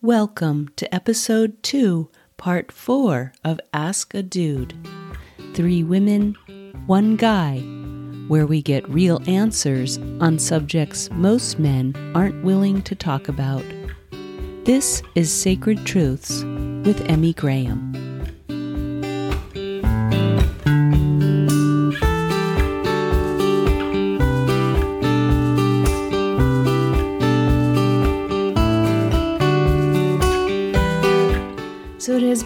Welcome to episode 2, part 4 of Ask a Dude. Three women, one guy, where we get real answers on subjects most men aren't willing to talk about. This is Sacred Truths with Emmy Graham.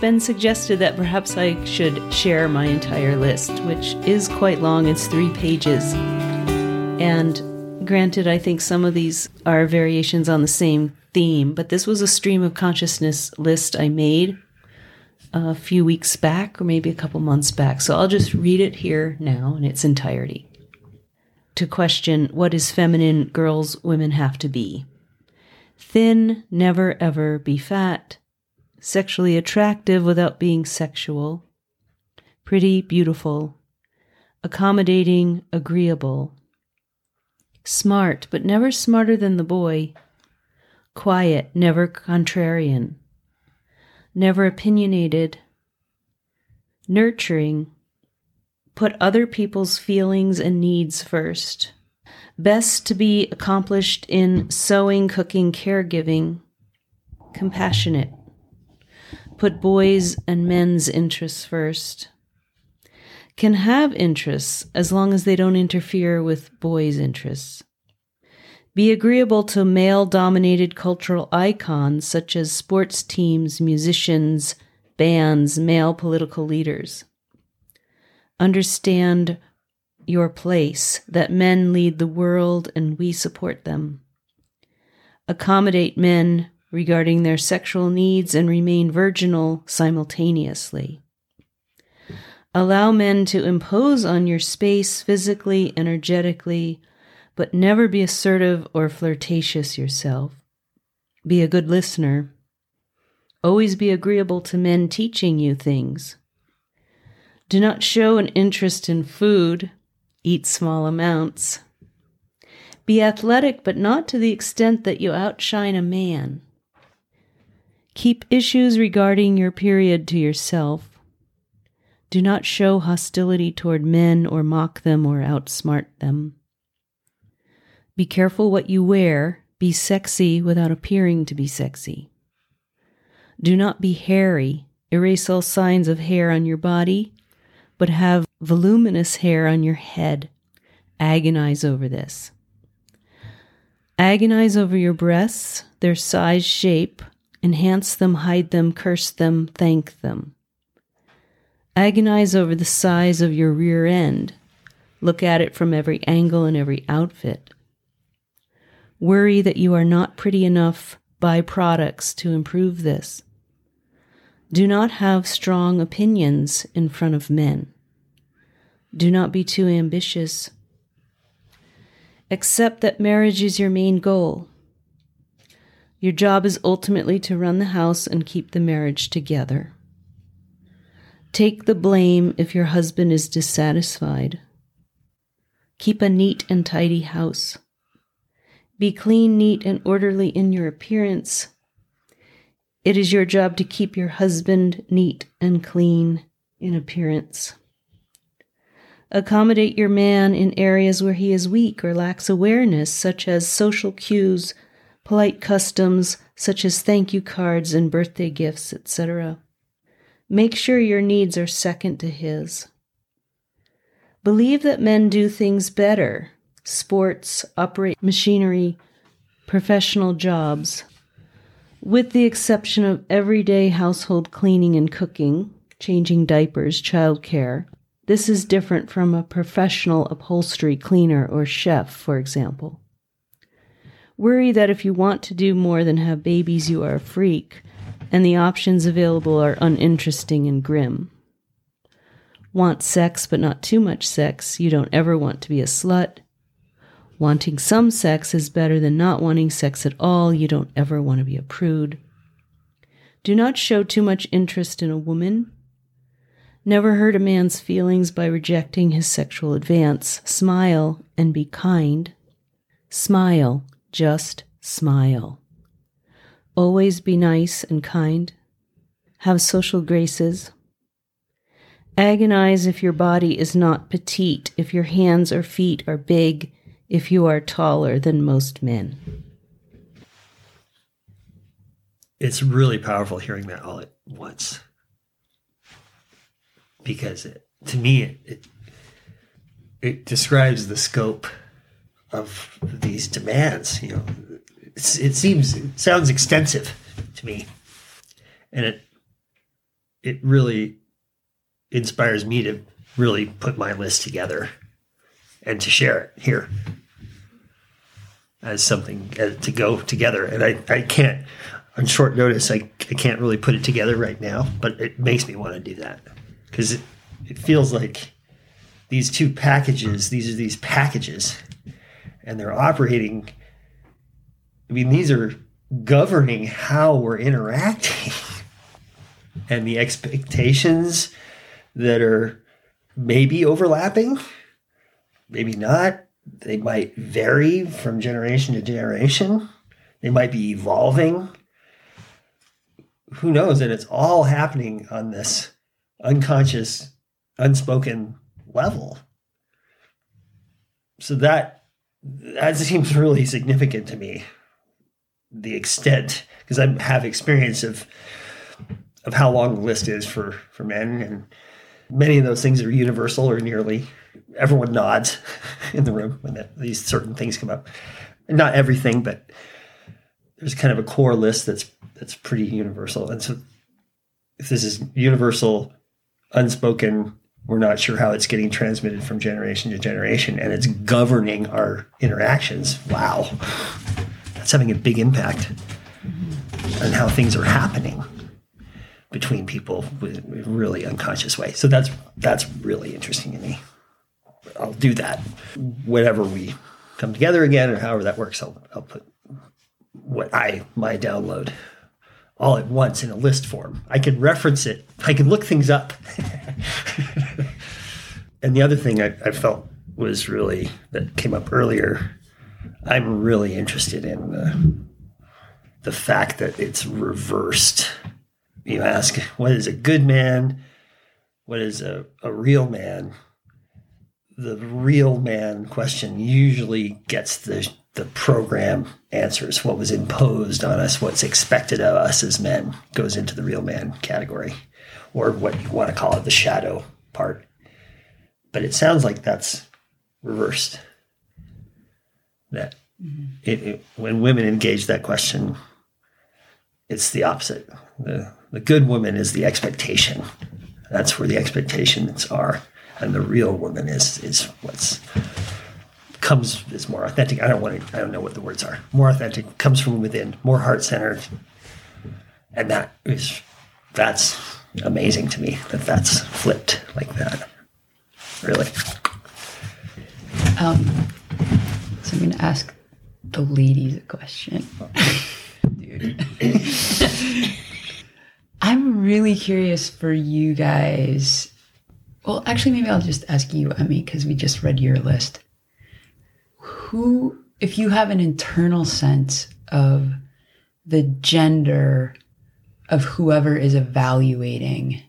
Been suggested that perhaps I should share my entire list, which is quite long. It's three pages. And granted, I think some of these are variations on the same theme, but this was a stream of consciousness list I made a few weeks back, or maybe a couple months back. So I'll just read it here now in its entirety. To question what is feminine girls, women have to be. Thin, never ever be fat sexually attractive without being sexual, pretty, beautiful, accommodating, agreeable, smart, but never smarter than the boy, quiet, never contrarian, never opinionated, nurturing, put other people's feelings and needs first. Best to be accomplished in sewing, cooking, caregiving, compassionate, put boys' and men's interests first, can have interests as long as they don't interfere with boys' interests. Be agreeable to male dominated cultural icons such as sports teams, musicians, bands, male political leaders. Understand your place, that men lead the world and we support them. Accommodate men regarding their sexual needs and remain virginal simultaneously. Allow men to impose on your space physically, energetically, but never be assertive or flirtatious yourself. Be a good listener. Always be agreeable to men teaching you things. Do not show an interest in food. Eat small amounts. Be athletic, but not to the extent that you outshine a man. Keep issues regarding your period to yourself. Do not show hostility toward men or mock them or outsmart them. Be careful what you wear. Be sexy without appearing to be sexy. Do not be hairy. Erase all signs of hair on your body, but have voluminous hair on your head. Agonize over this. Agonize over your breasts, their size, shape, enhance them, hide them, curse them, thank them. Agonize over the size of your rear end. Look at it from every angle and every outfit. Worry that you are not pretty enough, buy products to improve this. Do not have strong opinions in front of men. Do not be too ambitious. Accept that marriage is your main goal. Your job is ultimately to run the house and keep the marriage together. Take the blame if your husband is dissatisfied. Keep a neat and tidy house. Be clean, neat, and orderly in your appearance. It is your job to keep your husband neat and clean in appearance. Accommodate your man in areas where he is weak or lacks awareness, such as social cues polite customs such as thank you cards and birthday gifts, etc. Make sure your needs are second to his. Believe that men do things better sports, operate machinery, professional jobs, with the exception of everyday household cleaning and cooking, changing diapers, childcare. This is different from a professional upholstery cleaner or chef, for example. Worry that if you want to do more than have babies, you are a freak, and the options available are uninteresting and grim. Want sex, but not too much sex, you don't ever want to be a slut. Wanting some sex is better than not wanting sex at all, you don't ever want to be a prude. Do not show too much interest in a woman. Never hurt a man's feelings by rejecting his sexual advance. Smile and be kind. Smile just smile. Always be nice and kind. Have social graces. Agonize if your body is not petite, if your hands or feet are big, if you are taller than most men. It's really powerful hearing that all at once. Because it, to me, it, it, it describes the scope of these demands. You know, it seems it sounds extensive to me, and it it really inspires me to really put my list together and to share it here as something uh, to go together. And I, I can't, on short notice, I, I can't really put it together right now, but it makes me want to do that because it, it feels like these two packages, these are these packages, and they're operating. I mean, these are governing how we're interacting and the expectations that are maybe overlapping, maybe not. They might vary from generation to generation. They might be evolving. Who knows? And it's all happening on this unconscious, unspoken level. So that that seems really significant to me. The extent, because I have experience of of how long the list is for for men, and many of those things are universal or nearly. Everyone nods in the room when these certain things come up. Not everything, but there's kind of a core list that's that's pretty universal. And so, if this is universal, unspoken, we're not sure how it's getting transmitted from generation to generation, and it's governing our interactions. Wow, that's having a big impact on how things are happening between people with a really unconscious way. So that's that's really interesting to me. I'll do that whenever we come together again, or however that works. I'll I'll put what I my download all at once in a list form. I can reference it. I can look things up. and the other thing I, I, felt was really that came up earlier. I'm really interested in the, the fact that it's reversed you ask, what is a good man? What is a, a real man? The real man question usually gets the, the program answers. What was imposed on us, what's expected of us as men goes into the real man category, or what you want to call it, the shadow part. But it sounds like that's reversed. That mm-hmm. it, it, when women engage that question, it's the opposite. The the good woman is the expectation. That's where the expectations are. And the real woman is is what's comes is more authentic. I don't want to I don't know what the words are. More authentic, comes from within, more heart centered. And that is that's amazing to me that that's flipped like that. Really. Um, so I'm going to ask the ladies a question. Dude. I'm really curious for you guys. Well, actually, maybe I'll just ask you, Emmy, because we just read your list. Who, if you have an internal sense of the gender of whoever is evaluating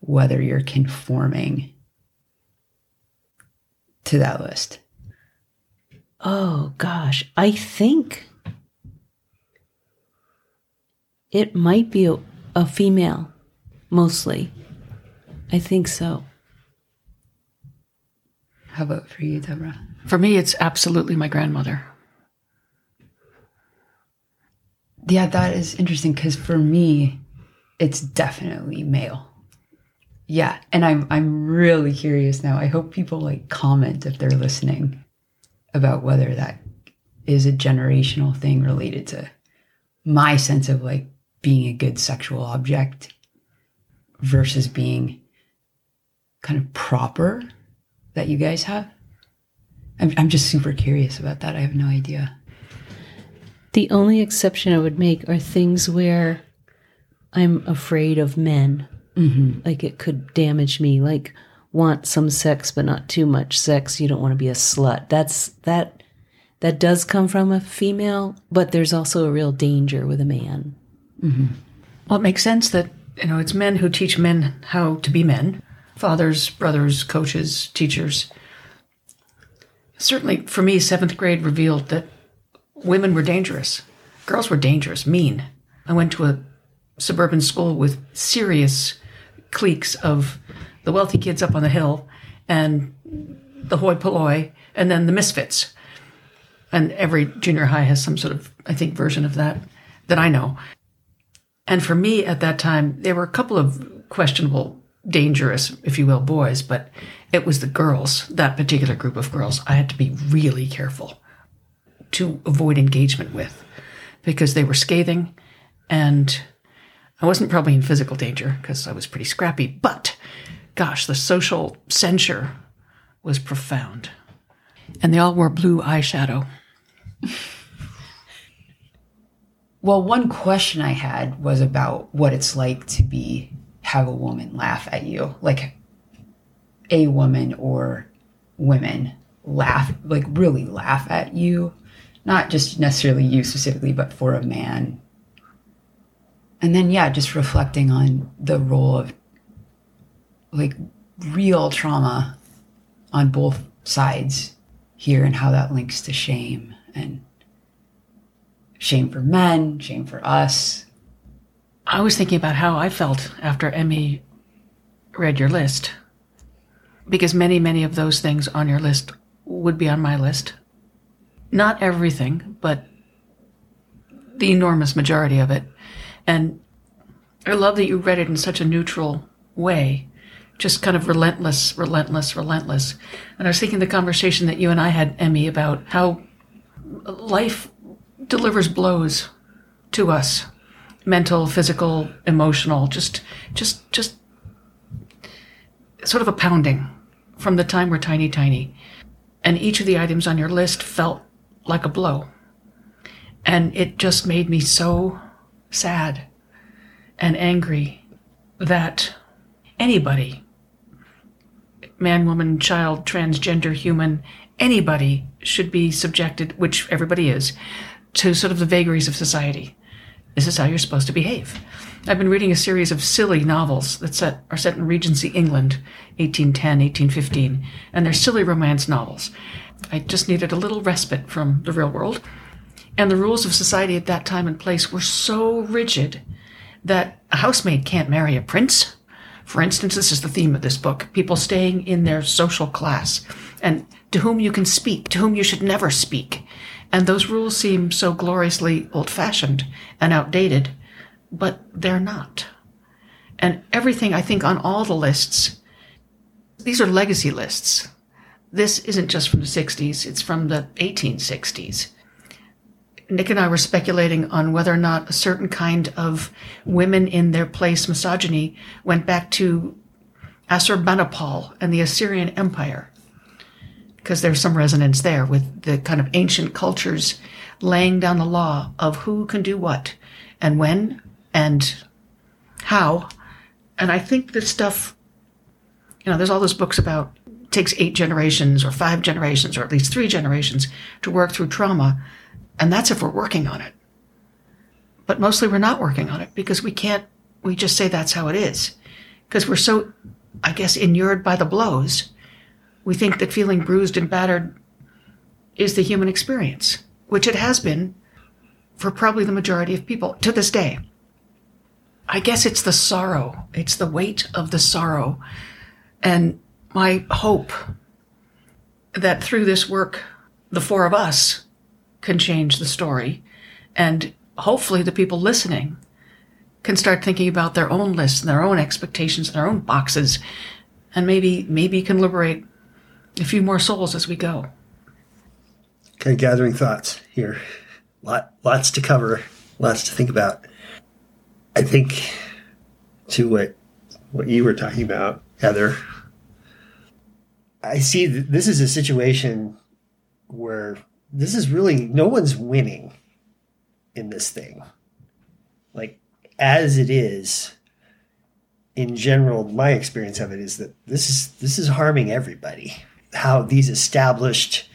whether you're conforming to that list? Oh, gosh. I think it might be a, a female, mostly. I think so. How about for you, Deborah? For me, it's absolutely my grandmother. Yeah, that is interesting because for me, it's definitely male. Yeah, and I'm I'm really curious now. I hope people like comment if they're listening about whether that is a generational thing related to my sense of like being a good sexual object versus being kind of proper that you guys have? I'm, I'm just super curious about that. I have no idea. The only exception I would make are things where I'm afraid of men. Mm-hmm. Like it could damage me. Like want some sex, but not too much sex. You don't want to be a slut. That's that. that does come from a female, but there's also a real danger with a man. Well, it makes sense that, you know, it's men who teach men how to be men fathers, brothers, coaches, teachers. Certainly, for me, seventh grade revealed that women were dangerous. Girls were dangerous, mean. I went to a suburban school with serious cliques of the wealthy kids up on the hill and the hoi polloi and then the misfits. And every junior high has some sort of, I think, version of that that I know. And for me at that time, there were a couple of questionable, dangerous, if you will, boys, but it was the girls, that particular group of girls, I had to be really careful to avoid engagement with because they were scathing and I wasn't probably in physical danger because I was pretty scrappy, but gosh, the social censure was profound. And they all wore blue eyeshadow. Well, one question I had was about what it's like to be have a woman laugh at you, like a woman or women laugh, like really laugh at you, not just necessarily you specifically, but for a man. And then, yeah, just reflecting on the role of like real trauma on both sides here and how that links to shame and shame for men, shame for us. I was thinking about how I felt after Emmy read your list. Because many, many of those things on your list would be on my list. Not everything, but the enormous majority of it. And I love that you read it in such a neutral way. Just kind of relentless, relentless, relentless. And I was thinking the conversation that you and I had, Emmy, about how life delivers blows to us mental physical emotional just just just sort of a pounding from the time we're tiny tiny and each of the items on your list felt like a blow and it just made me so sad and angry that anybody man woman child transgender human anybody should be subjected which everybody is to sort of the vagaries of society. This is how you're supposed to behave. I've been reading a series of silly novels that set, are set in Regency England, 1810, 1815, and they're silly romance novels. I just needed a little respite from the real world. And the rules of society at that time and place were so rigid that a housemaid can't marry a prince. For instance, this is the theme of this book people staying in their social class, and to whom you can speak, to whom you should never speak. And those rules seem so gloriously old fashioned and outdated, but they're not. And everything I think on all the lists, these are legacy lists. This isn't just from the 60s, it's from the 1860s. Nick and I were speculating on whether or not a certain kind of women in their place misogyny went back to Assurbanipal and the Assyrian Empire because there's some resonance there with the kind of ancient cultures laying down the law of who can do what and when and how. And I think this stuff, you know, there's all those books about takes eight generations or five generations or at least three generations to work through trauma. And that's if we're working on it. But mostly we're not working on it because we can't, we just say that's how it is. Because we're so, I guess, inured by the blows we think that feeling bruised and battered is the human experience, which it has been for probably the majority of people to this day. I guess it's the sorrow, it's the weight of the sorrow. And my hope that through this work, the four of us can change the story. And hopefully, the people listening can start thinking about their own lists and their own expectations and their own boxes and maybe maybe can liberate a few more souls as we go. Of gathering thoughts here. Lot, lots to cover, lots to think about. I think to what what you were talking about, Heather. I see this is a situation where this is really no one's winning in this thing. Like as it is, in general, my experience of it is that this is this is harming everybody how these established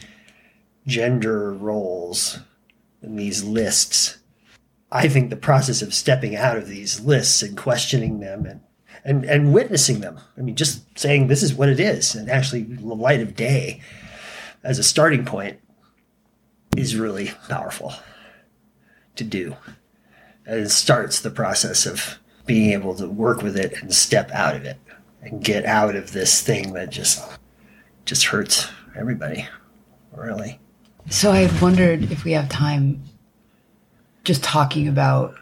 gender roles and these lists. I think the process of stepping out of these lists and questioning them and, and, and witnessing them, I mean, just saying this is what it is and actually the light of day as a starting point is really powerful to do. And it starts the process of being able to work with it and step out of it and get out of this thing that just just hurts everybody, really. So I wondered if we have time just talking about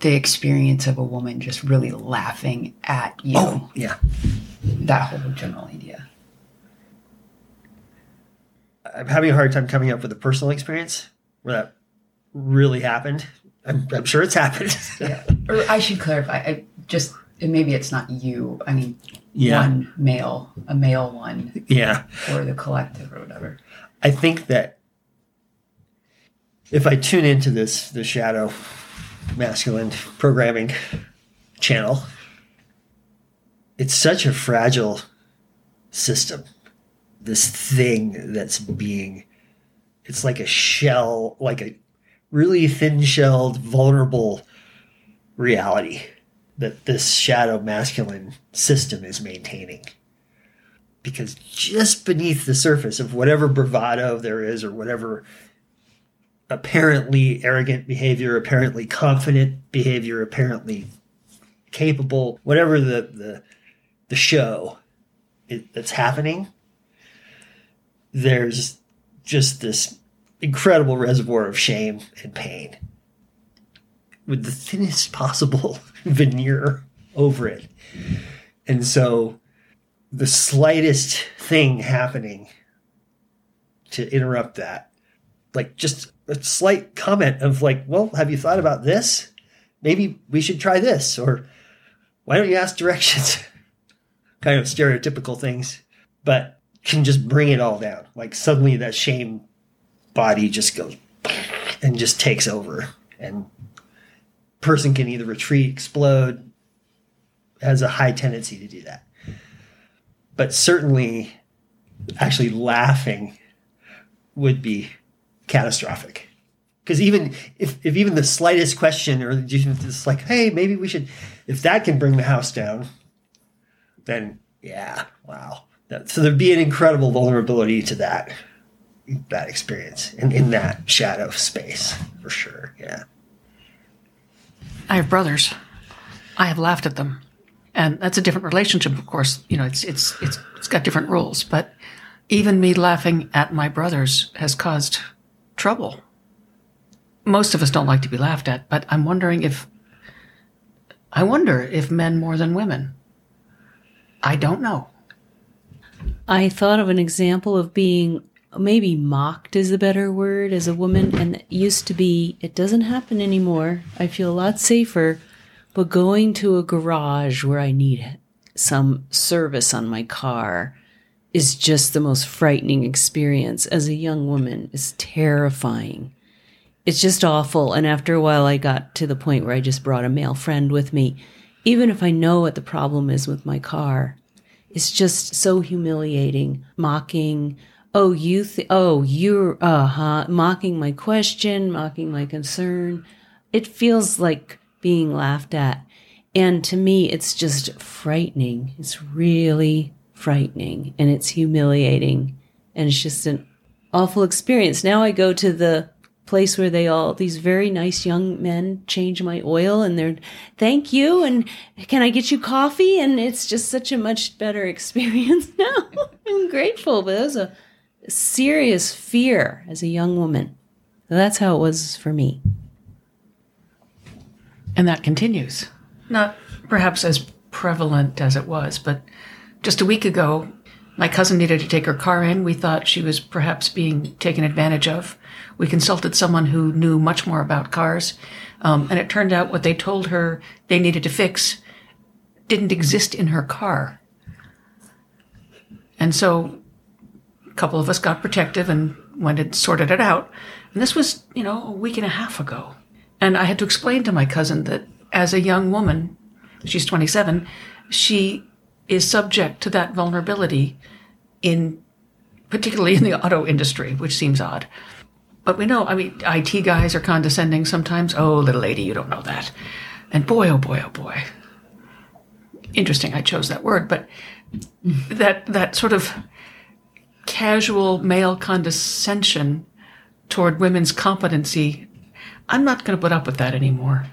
the experience of a woman just really laughing at you. Oh, yeah. That whole general idea. I'm having a hard time coming up with a personal experience where that really happened. I'm, I'm sure it's happened. Yeah. or I should clarify. I just maybe it's not you. I mean, Yeah. one male, a male one, yeah. or the collective or whatever. I think that if I tune into this the shadow masculine programming channel, it's such a fragile system. This thing that's being it's like a shell, like a really thin-shelled, vulnerable reality that this shadow masculine system is maintaining because just beneath the surface of whatever bravado there is or whatever apparently arrogant behavior apparently confident behavior apparently capable whatever the the, the show that's happening there's just this incredible reservoir of shame and pain with the thinnest possible veneer over it. And so the slightest thing happening to interrupt that like just a slight comment of like well have you thought about this? Maybe we should try this or why don't you ask directions? Kind of stereotypical things but can just bring it all down. Like suddenly that shame body just goes and just takes over and person can either retreat explode has a high tendency to do that. But certainly actually laughing would be catastrophic because even if, if even the slightest question or just like hey maybe we should if that can bring the house down then yeah wow that, so there'd be an incredible vulnerability to that that experience in, in that shadow space for sure yeah I have brothers. I have laughed at them. And that's a different relationship, of course. You know, it's it's it's it's got different rules, but even me laughing at my brothers has caused trouble. Most of us don't like to be laughed at, but I'm wondering if I wonder if men more than women. I don't know. I thought of an example of being maybe mocked is a better word as a woman, and it used to be, it doesn't happen anymore. I feel a lot safer, but going to a garage where I need some service on my car is just the most frightening experience as a young woman. It's terrifying. It's just awful. And after a while, I got to the point where I just brought a male friend with me. Even if I know what the problem is with my car, it's just so humiliating, mocking. Oh, you, th- oh, you're, uh huh, mocking my question, mocking my concern. It feels like being laughed at. And to me, it's just frightening. It's really frightening and it's humiliating. And it's just an awful experience. Now I go to the place where they all these very nice young men change my oil and they're thank you and can I get you coffee and it's just such a much better experience now. I'm grateful, but it was a serious fear as a young woman. That's how it was for me. And that continues. Not perhaps as prevalent as it was, but just a week ago, my cousin needed to take her car in. We thought she was perhaps being taken advantage of. We consulted someone who knew much more about cars, um, and it turned out what they told her they needed to fix didn't exist in her car. And so a couple of us got protective and went and sorted it out. And this was, you know, a week and a half ago. And I had to explain to my cousin that as a young woman, she's 27, she is subject to that vulnerability in particularly in the auto industry, which seems odd. But we know, I mean, IT guys are condescending sometimes. Oh, little lady, you don't know that. And boy, oh boy, oh boy. Interesting, I chose that word, but that that sort of casual male condescension toward women's competency, I'm not going to put up with that anymore.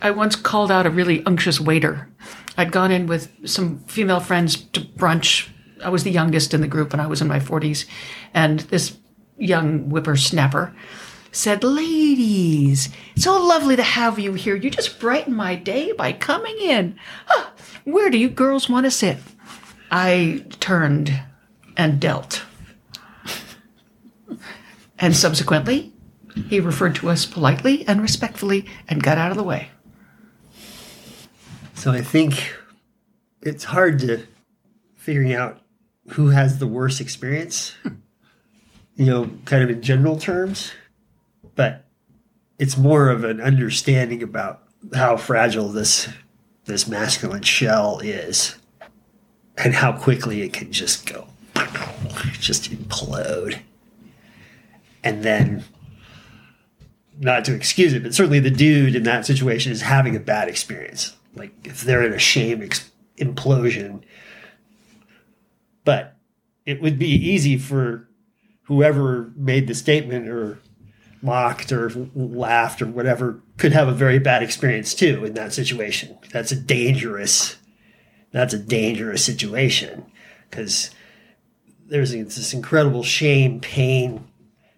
I once called out a really unctuous waiter. I'd gone in with some female friends to brunch. I was the youngest in the group and I was in my 40s. And this young whippersnapper said, Ladies, it's so lovely to have you here. You just brighten my day by coming in. Huh, where do you girls want to sit? I turned and dealt. and subsequently, he referred to us politely and respectfully and got out of the way. So I think it's hard to figuring out who has the worst experience, hmm. you know, kind of in general terms, but it's more of an understanding about how fragile this this masculine shell is and how quickly it can just go just implode. And then not to excuse it, but certainly the dude in that situation is having a bad experience. Like if they're in a shame ex- implosion. But it would be easy for whoever made the statement or mocked or laughed or whatever could have a very bad experience too in that situation. That's a dangerous that's a dangerous situation because there's this incredible shame, pain,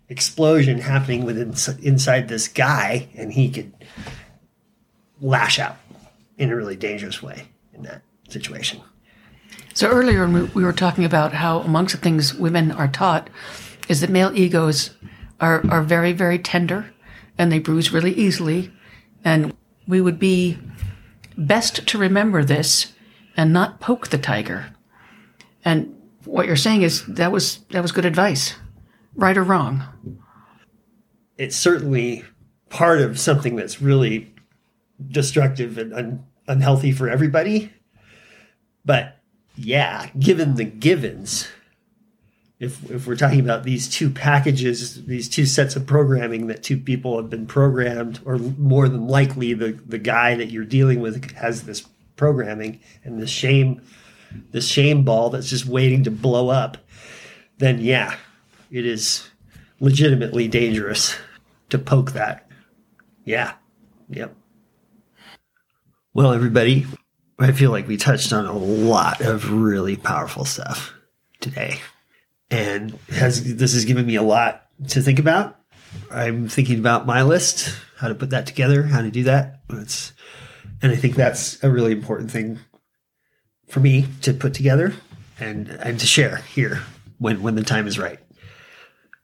explosion happening within inside this guy, and he could lash out in a really dangerous way in that situation. So earlier we were talking about how amongst the things women are taught is that male egos are, are very, very tender and they bruise really easily. And we would be best to remember this and not poke the tiger. And what you're saying is that was that was good advice, right or wrong. It's certainly part of something that's really destructive and un- unhealthy for everybody. But yeah, given the givens, if if we're talking about these two packages, these two sets of programming that two people have been programmed, or more than likely the the guy that you're dealing with has this programming and this shame this shame ball that's just waiting to blow up, then yeah, it is legitimately dangerous to poke that. Yeah. Yep. Well, everybody, I feel like we touched on a lot of really powerful stuff today. And has this has given me a lot to think about. I'm thinking about my list, how to put that together, how to do that. It's and I think that's a really important thing for me to put together and and to share here when when the time is right.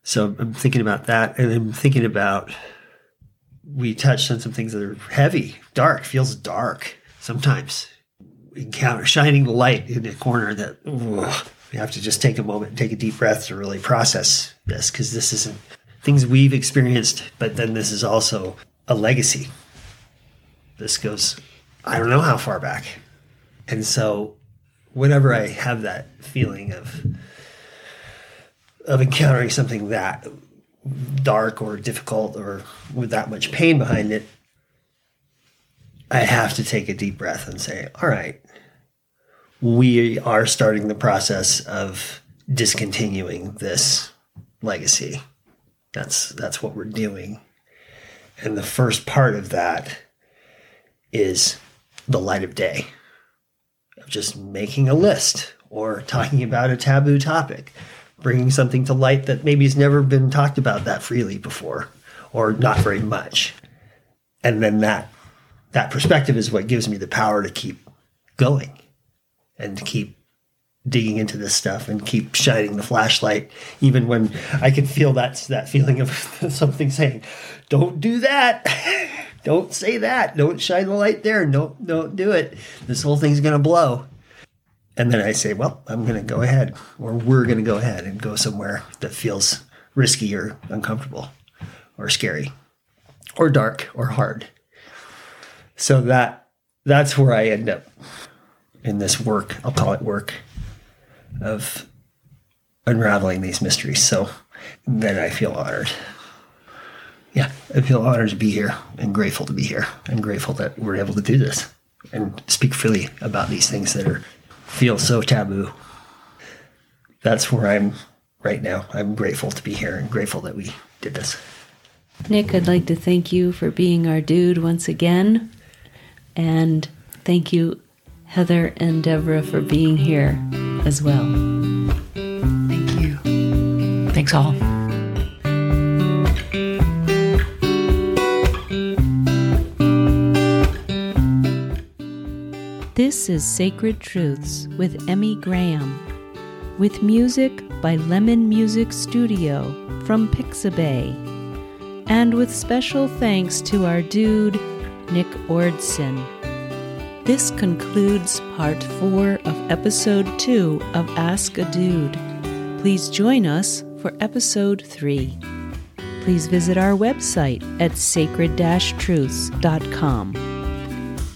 So I'm thinking about that, and I'm thinking about we touched on some things that are heavy, dark, feels dark sometimes. Encounter shining the light in a corner that ugh, we have to just take a moment take a deep breath to really process this because this isn't things we've experienced, but then this is also a legacy. This goes, I don't know how far back. And so whenever I have that feeling of of encountering something that dark or difficult or with that much pain behind it, I have to take a deep breath and say, all right, we are starting the process of discontinuing this legacy. That's that's what we're doing. And the first part of that is the light of day of just making a list or talking about a taboo topic, bringing something to light that maybe has never been talked about that freely before or not very much. And then that that perspective is what gives me the power to keep going and to keep digging into this stuff and keep shining the flashlight even when I can feel that that feeling of something saying, "Don't do that." don't say that. Don't shine the light there. Don't don't do it. This whole thing's gonna blow. And then I say, well, I'm gonna go ahead, or we're gonna go ahead and go somewhere that feels risky or uncomfortable, or scary, or dark, or hard. So that that's where I end up in this work. I'll call it work of unraveling these mysteries. So then I feel honored. Yeah, I feel honored to be here and grateful to be here. I'm grateful that we're able to do this and speak freely about these things that are feel so taboo. That's where I'm right now. I'm grateful to be here and grateful that we did this. Nick, I'd like to thank you for being our dude once again. And thank you, Heather and Deborah, for being here as well. Thank you. Thanks all. This is Sacred Truths with Emmy Graham, with music by Lemon Music Studio from Pixabay, and with special thanks to our dude, Nick Ordson. This concludes part four of episode two of Ask a Dude. Please join us for episode three. Please visit our website at sacred truths.com.